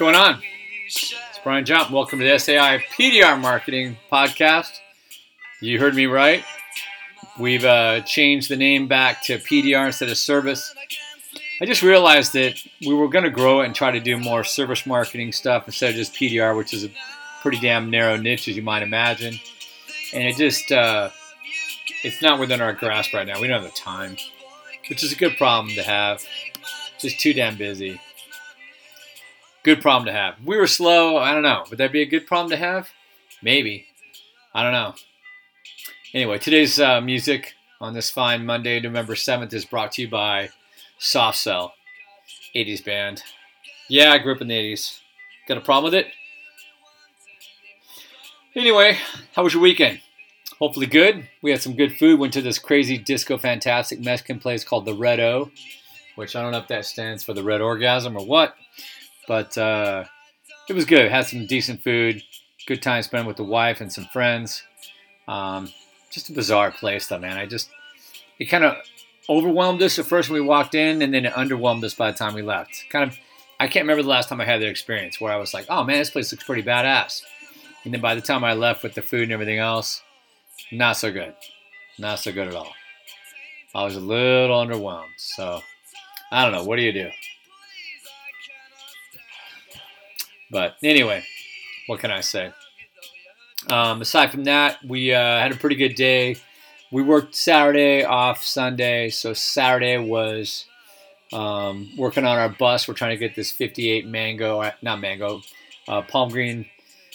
going on? It's Brian Jump. Welcome to the SAI PDR Marketing Podcast. You heard me right. We've uh, changed the name back to PDR instead of service. I just realized that we were going to grow it and try to do more service marketing stuff instead of just PDR, which is a pretty damn narrow niche, as you might imagine. And it just, uh, it's not within our grasp right now. We don't have the time, which is a good problem to have. Just too damn busy. Good problem to have. we were slow, I don't know. Would that be a good problem to have? Maybe. I don't know. Anyway, today's uh, music on this fine Monday, November 7th, is brought to you by Soft Cell, 80s band. Yeah, I grew up in the 80s. Got a problem with it? Anyway, how was your weekend? Hopefully good. We had some good food. Went to this crazy disco fantastic Mexican place called the Red O, which I don't know if that stands for the Red Orgasm or what, but uh, it was good. Had some decent food. Good time spent with the wife and some friends. Um, just a bizarre place, though, man. I just it kind of overwhelmed us at first when we walked in, and then it underwhelmed us by the time we left. Kind of, I can't remember the last time I had that experience where I was like, "Oh man, this place looks pretty badass," and then by the time I left with the food and everything else, not so good, not so good at all. I was a little underwhelmed. So I don't know. What do you do? But anyway, what can I say? Um, aside from that, we uh, had a pretty good day. We worked Saturday off Sunday, so Saturday was um, working on our bus. We're trying to get this 58 mango, uh, not mango, uh, palm green,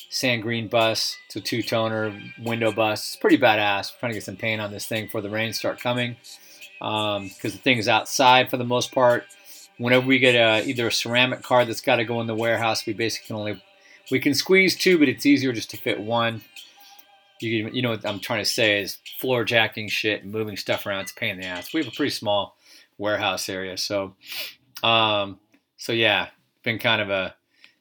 sand green bus. It's a two toner window bus. It's pretty badass. We're trying to get some paint on this thing before the rains start coming because um, the thing is outside for the most part. Whenever we get a, either a ceramic card that's got to go in the warehouse, we basically can only we can squeeze two, but it's easier just to fit one. You, you know what I'm trying to say is floor jacking shit and moving stuff around. It's a pain in the ass. We have a pretty small warehouse area, so um, so yeah, been kind of a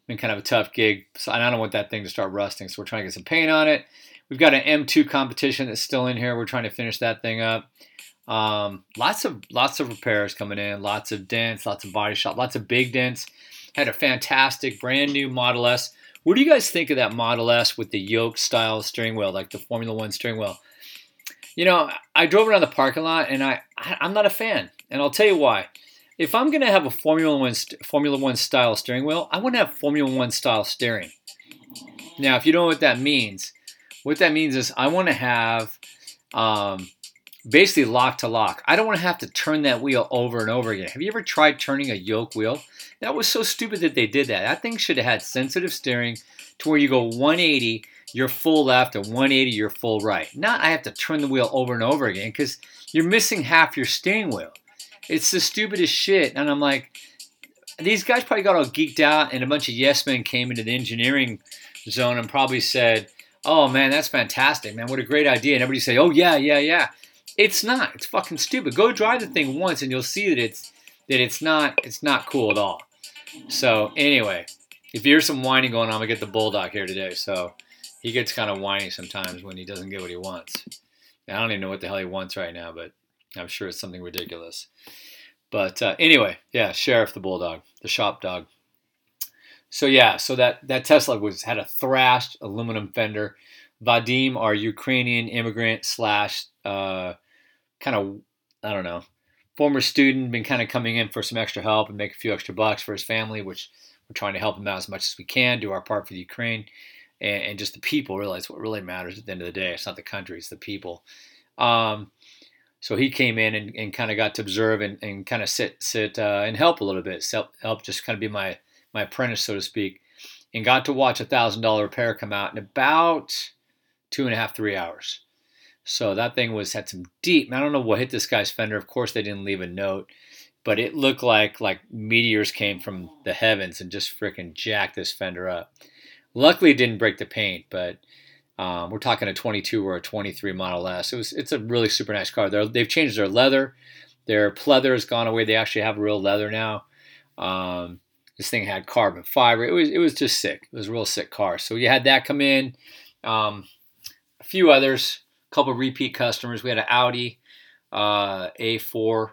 been kind of a tough gig. So I don't want that thing to start rusting. So we're trying to get some paint on it. We've got an M2 competition that's still in here. We're trying to finish that thing up. Um, lots of lots of repairs coming in. Lots of dents. Lots of body shop. Lots of big dents. Had a fantastic brand new Model S what do you guys think of that Model S with the yoke style steering wheel, like the Formula One steering wheel? You know, I drove around the parking lot and I, I'm not a fan, and I'll tell you why. If I'm gonna have a Formula One Formula One style steering wheel, I want to have Formula One style steering. Now, if you don't know what that means, what that means is I want to have um, basically lock to lock. I don't want to have to turn that wheel over and over again. Have you ever tried turning a yoke wheel? That was so stupid that they did that. That thing should have had sensitive steering to where you go 180, you're full left, and 180, you're full right. Not I have to turn the wheel over and over again because you're missing half your steering wheel. It's the stupidest shit. And I'm like, these guys probably got all geeked out, and a bunch of yes men came into the engineering zone and probably said, Oh man, that's fantastic, man. What a great idea. And everybody say, Oh, yeah, yeah, yeah. It's not. It's fucking stupid. Go drive the thing once and you'll see that it's that it's not it's not cool at all. So anyway, if you hear some whining going on, we get the bulldog here today. So he gets kind of whiny sometimes when he doesn't get what he wants. I don't even know what the hell he wants right now, but I'm sure it's something ridiculous. But uh, anyway, yeah, Sheriff the bulldog, the shop dog. So yeah, so that that Tesla was had a thrashed aluminum fender. Vadim, our Ukrainian immigrant slash uh, kind of I don't know former student, been kind of coming in for some extra help and make a few extra bucks for his family, which we're trying to help him out as much as we can, do our part for the Ukraine, and, and just the people realize what really matters at the end of the day. It's not the country, it's the people. Um, so he came in and, and kind of got to observe and, and kind of sit sit uh, and help a little bit, help, help just kind of be my my apprentice, so to speak, and got to watch a thousand dollar repair come out in about two and a half three hours. So that thing was had some deep. I don't know what hit this guy's fender. Of course, they didn't leave a note, but it looked like like meteors came from the heavens and just freaking jacked this fender up. Luckily, it didn't break the paint, but um, we're talking a 22 or a 23 Model S. It was it's a really super nice car. they have changed their leather. Their pleather has gone away. They actually have real leather now. Um, this thing had carbon fiber. It was it was just sick. It was a real sick car. So you had that come in. Um, a few others couple repeat customers. We had an Audi uh, A4.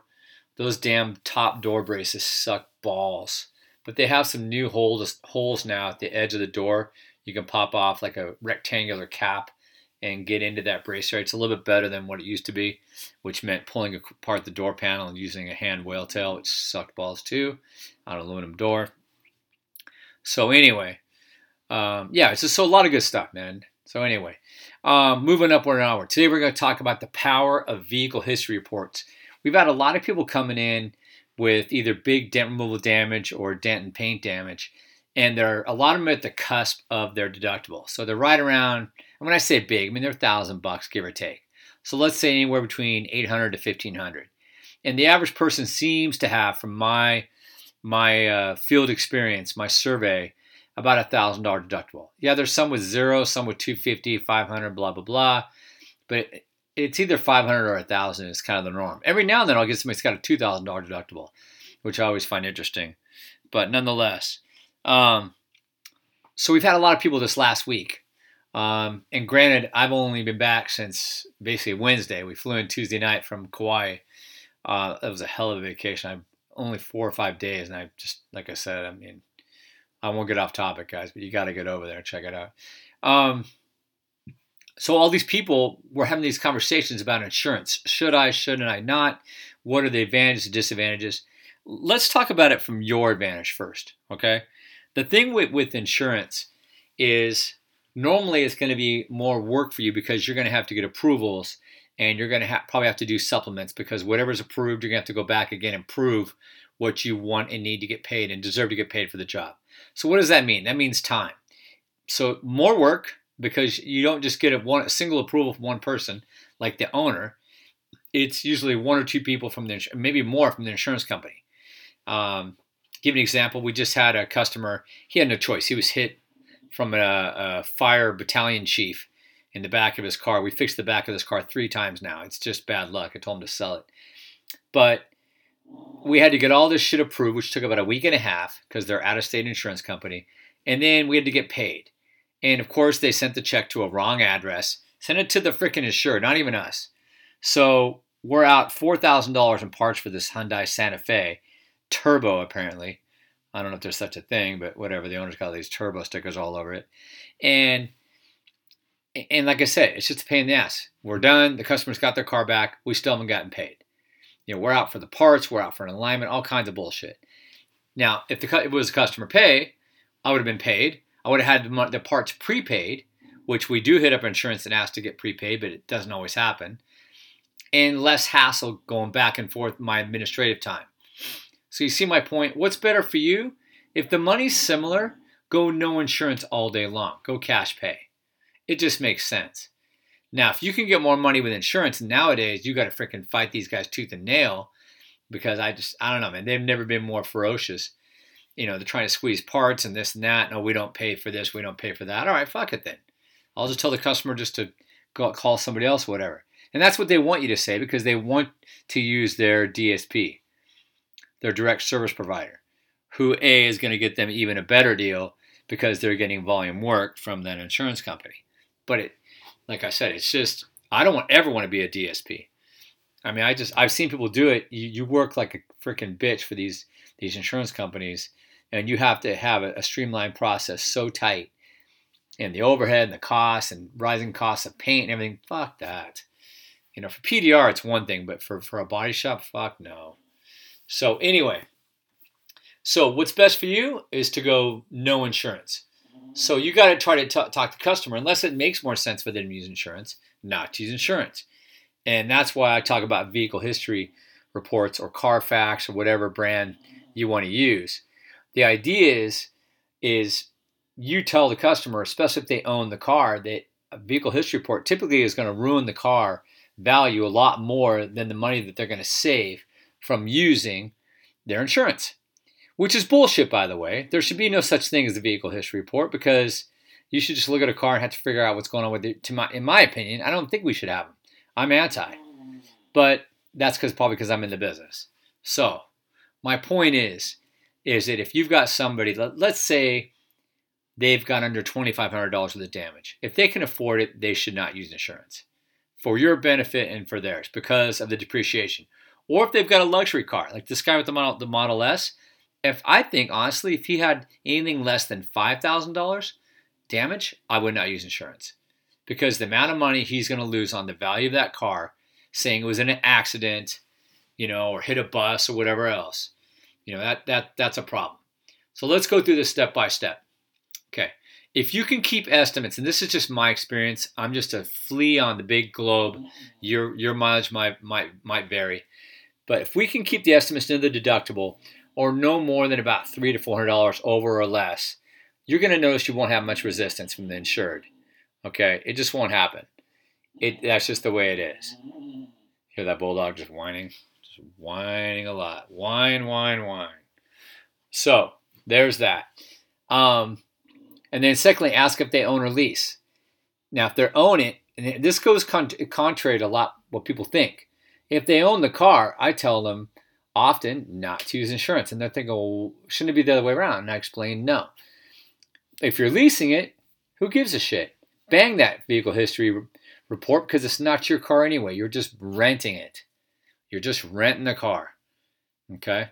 those damn top door braces suck balls. But they have some new holes holes now at the edge of the door. You can pop off like a rectangular cap and get into that bracer. It's a little bit better than what it used to be, which meant pulling apart the door panel and using a hand whale tail, which sucked balls too, on an aluminum door. So anyway, um, yeah, it's just so a lot of good stuff, man. So anyway, um, moving upward and onward. Today we're going to talk about the power of vehicle history reports. We've had a lot of people coming in with either big dent removal damage or dent and paint damage, and there are a lot of them at the cusp of their deductible. So they're right around. And when I say big, I mean they're thousand bucks, give or take. So let's say anywhere between 800 to 1500. And the average person seems to have, from my my uh, field experience, my survey, about a thousand dollar deductible. Yeah, there's some with zero, some with 250, 500, blah blah blah. But it's either 500 or a thousand is kind of the norm. Every now and then I'll get somebody that's got a two thousand dollar deductible, which I always find interesting. But nonetheless, um, so we've had a lot of people this last week. Um, and granted, I've only been back since basically Wednesday. We flew in Tuesday night from Kauai. Uh, that was a hell of a vacation. I only four or five days, and I just like I said, I mean, I won't get off topic, guys, but you got to get over there and check it out. Um, so all these people were having these conversations about insurance. Should I? Shouldn't I? Not. What are the advantages and disadvantages? Let's talk about it from your advantage first. Okay. The thing with, with insurance is normally it's going to be more work for you because you're going to have to get approvals and you're going to ha- probably have to do supplements because whatever's approved, you're going to have to go back again and prove what you want and need to get paid and deserve to get paid for the job. So what does that mean? That means time. So more work because you don't just get a one a single approval from one person like the owner. It's usually one or two people from the maybe more from the insurance company. Um, give an example. We just had a customer. He had no choice. He was hit from a, a fire battalion chief in the back of his car. We fixed the back of this car three times now. It's just bad luck. I told him to sell it, but we had to get all this shit approved, which took about a week and a half because they're out of state insurance company. And then we had to get paid. And of course, they sent the check to a wrong address, sent it to the freaking insurer, not even us. So we're out $4,000 in parts for this Hyundai Santa Fe turbo, apparently. I don't know if there's such a thing, but whatever. The owner's got these turbo stickers all over it. And and like I said, it's just a pain in the ass. We're done. The customer's got their car back. We still haven't gotten paid. You know, we're out for the parts, we're out for an alignment, all kinds of bullshit. Now, if the if it was customer pay, I would have been paid. I would have had the parts prepaid, which we do hit up insurance and ask to get prepaid, but it doesn't always happen. And less hassle going back and forth my administrative time. So you see my point. What's better for you? If the money's similar, go no insurance all day long. Go cash pay. It just makes sense. Now, if you can get more money with insurance nowadays, you got to freaking fight these guys tooth and nail because I just, I don't know, man. They've never been more ferocious. You know, they're trying to squeeze parts and this and that. No, we don't pay for this. We don't pay for that. All right, fuck it then. I'll just tell the customer just to go call somebody else, or whatever. And that's what they want you to say because they want to use their DSP, their direct service provider, who A is going to get them even a better deal because they're getting volume work from that insurance company. But it like I said, it's just I don't want ever want to be a DSP. I mean, I just I've seen people do it. You, you work like a freaking bitch for these these insurance companies, and you have to have a, a streamlined process so tight, and the overhead and the costs and rising costs of paint and everything. Fuck that. You know, for PDR it's one thing, but for for a body shop, fuck no. So anyway, so what's best for you is to go no insurance. So you got to try to t- talk to the customer, unless it makes more sense for them to use insurance, not to use insurance. And that's why I talk about vehicle history reports or Carfax or whatever brand you want to use. The idea is, is you tell the customer, especially if they own the car, that a vehicle history report typically is going to ruin the car value a lot more than the money that they're going to save from using their insurance which is bullshit, by the way. There should be no such thing as a vehicle history report because you should just look at a car and have to figure out what's going on with it. To my, in my opinion, I don't think we should have them. I'm anti, but that's because probably because I'm in the business. So my point is, is that if you've got somebody, let, let's say they've got under $2,500 worth of damage. If they can afford it, they should not use insurance for your benefit and for theirs because of the depreciation. or if they've got a luxury car, like this guy with the Model, the Model S. If I think honestly, if he had anything less than five thousand dollars damage, I would not use insurance because the amount of money he's going to lose on the value of that car, saying it was in an accident, you know, or hit a bus or whatever else, you know that that that's a problem. So let's go through this step by step. Okay, if you can keep estimates, and this is just my experience, I'm just a flea on the big globe. Your your mileage might might might vary, but if we can keep the estimates into the deductible, or no more than about three to four hundred dollars over or less, you're going to notice you won't have much resistance from the insured. Okay, it just won't happen. It that's just the way it is. Hear that bulldog just whining, just whining a lot, whine, whine, whine. So there's that. Um, and then secondly, ask if they own or lease. Now, if they own it, and this goes con- contrary to a lot what people think. If they own the car, I tell them often not to use insurance, and they're thinking, well, shouldn't it be the other way around? And I explain, no. If you're leasing it, who gives a shit? Bang that vehicle history re- report because it's not your car anyway. You're just renting it. You're just renting the car. Okay,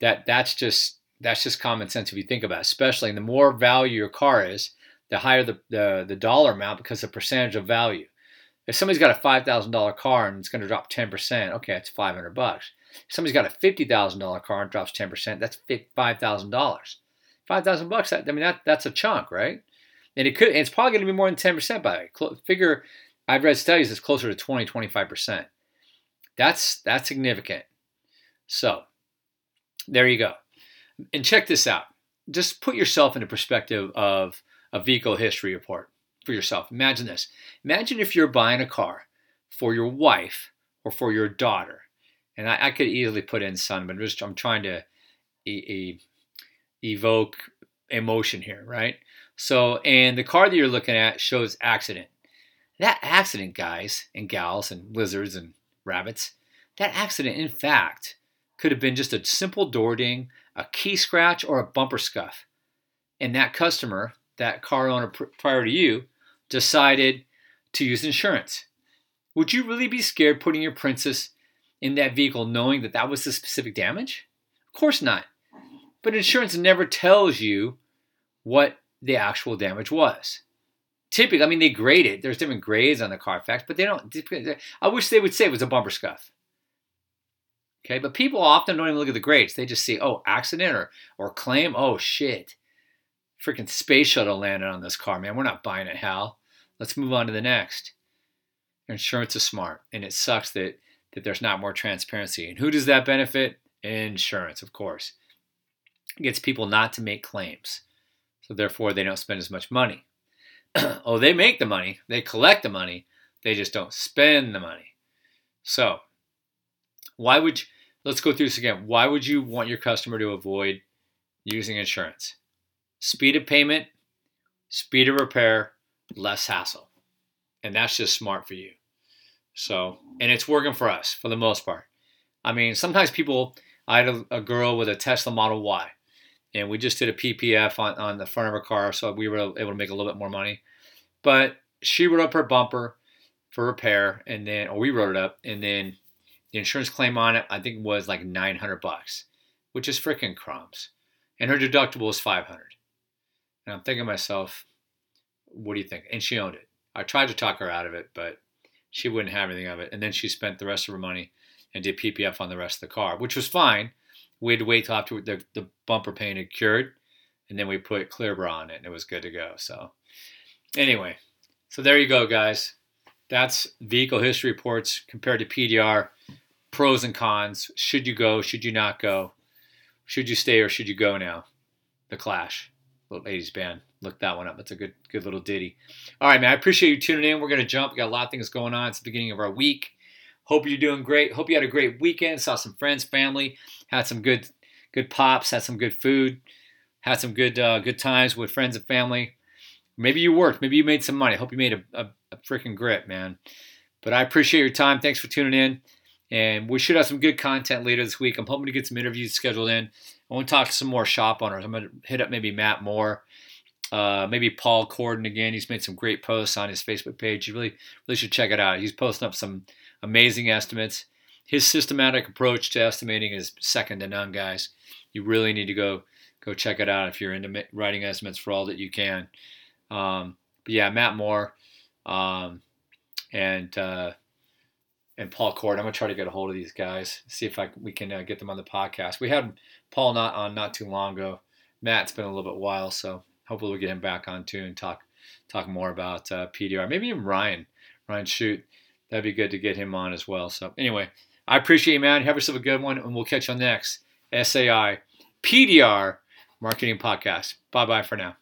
that that's just that's just common sense if you think about it. Especially the more value your car is, the higher the, the, the dollar amount because the percentage of value. If somebody's got a five thousand dollar car and it's going to drop ten percent, okay, that's five hundred bucks. Somebody's got a fifty thousand dollar car and drops ten percent, that's five thousand dollars. Five thousand bucks. I mean, that that's a chunk, right? And it could. And it's probably going to be more than ten percent by the. Figure. I've read studies it's closer to 20, 25 percent. That's that's significant. So, there you go and check this out. Just put yourself in the perspective of a vehicle history report for yourself. Imagine this. Imagine if you're buying a car for your wife or for your daughter. And I, I could easily put in sun, but I'm just I'm trying to e- e- evoke emotion here, right? So, and the car that you're looking at shows accident. That accident, guys and gals and lizards and rabbits, that accident, in fact, could have been just a simple door ding, a key scratch, or a bumper scuff. And that customer, that car owner prior to you, decided to use insurance. Would you really be scared putting your princess in that vehicle knowing that that was the specific damage? Of course not. But insurance never tells you what the actual damage was. Typically, I mean, they grade it. There's different grades on the Carfax, but they don't. I wish they would say it was a bumper scuff. Okay, but people often don't even look at the grades. They just see, oh, accident or or claim. Oh shit, freaking space shuttle landed on this car, man. We're not buying it, Hal. Let's move on to the next. Insurance is smart, and it sucks that that there's not more transparency. And who does that benefit? Insurance, of course. It gets people not to make claims, so therefore they don't spend as much money. oh, they make the money, they collect the money, they just don't spend the money. So, why would you, let's go through this again. Why would you want your customer to avoid using insurance? Speed of payment, speed of repair, less hassle. And that's just smart for you. So, and it's working for us for the most part. I mean, sometimes people, I had a, a girl with a Tesla Model Y, and we just did a PPF on, on the front of her car, so we were able to make a little bit more money. But she wrote up her bumper for repair, and then, or we wrote it up, and then the insurance claim on it, I think, was like 900 bucks, which is freaking crumbs. And her deductible was 500. And I'm thinking to myself, what do you think? And she owned it. I tried to talk her out of it, but she wouldn't have anything of it. And then she spent the rest of her money and did PPF on the rest of the car, which was fine. We had to wait till after the, the bumper paint had cured, and then we put clear bra on it, and it was good to go. So, anyway, so there you go, guys. That's vehicle history reports compared to PDR pros and cons. Should you go? Should you not go? Should you stay or should you go now? The Clash, 80s band. Look that one up. That's a good, good little ditty. All right, man. I appreciate you tuning in. We're gonna jump. We got a lot of things going on. It's the beginning of our week. Hope you're doing great. Hope you had a great weekend. Saw some friends, family. Had some good, good pops. Had some good food. Had some good, uh, good times with friends and family. Maybe you worked. Maybe you made some money. Hope you made a, a, a freaking grip, man. But I appreciate your time. Thanks for tuning in. And we should have some good content later this week. I'm hoping to get some interviews scheduled in. Want to talk to some more shop owners. I'm going to hit up maybe Matt Moore, uh, maybe Paul Corden again. He's made some great posts on his Facebook page. You really, really should check it out. He's posting up some amazing estimates. his systematic approach to estimating is second to none, guys. You really need to go go check it out if you're into writing estimates for all that you can. Um, but yeah, Matt Moore um, and uh, and Paul Cord. I'm gonna try to get a hold of these guys, see if I we can uh, get them on the podcast. We had Paul not on not too long ago. Matt's been a little bit while, so hopefully we'll get him back on too and talk talk more about uh, PDR. Maybe even Ryan Ryan Shoot. That'd be good to get him on as well. So anyway, I appreciate you, man. Have yourself a good one, and we'll catch you on the next SAI PDR Marketing Podcast. Bye bye for now.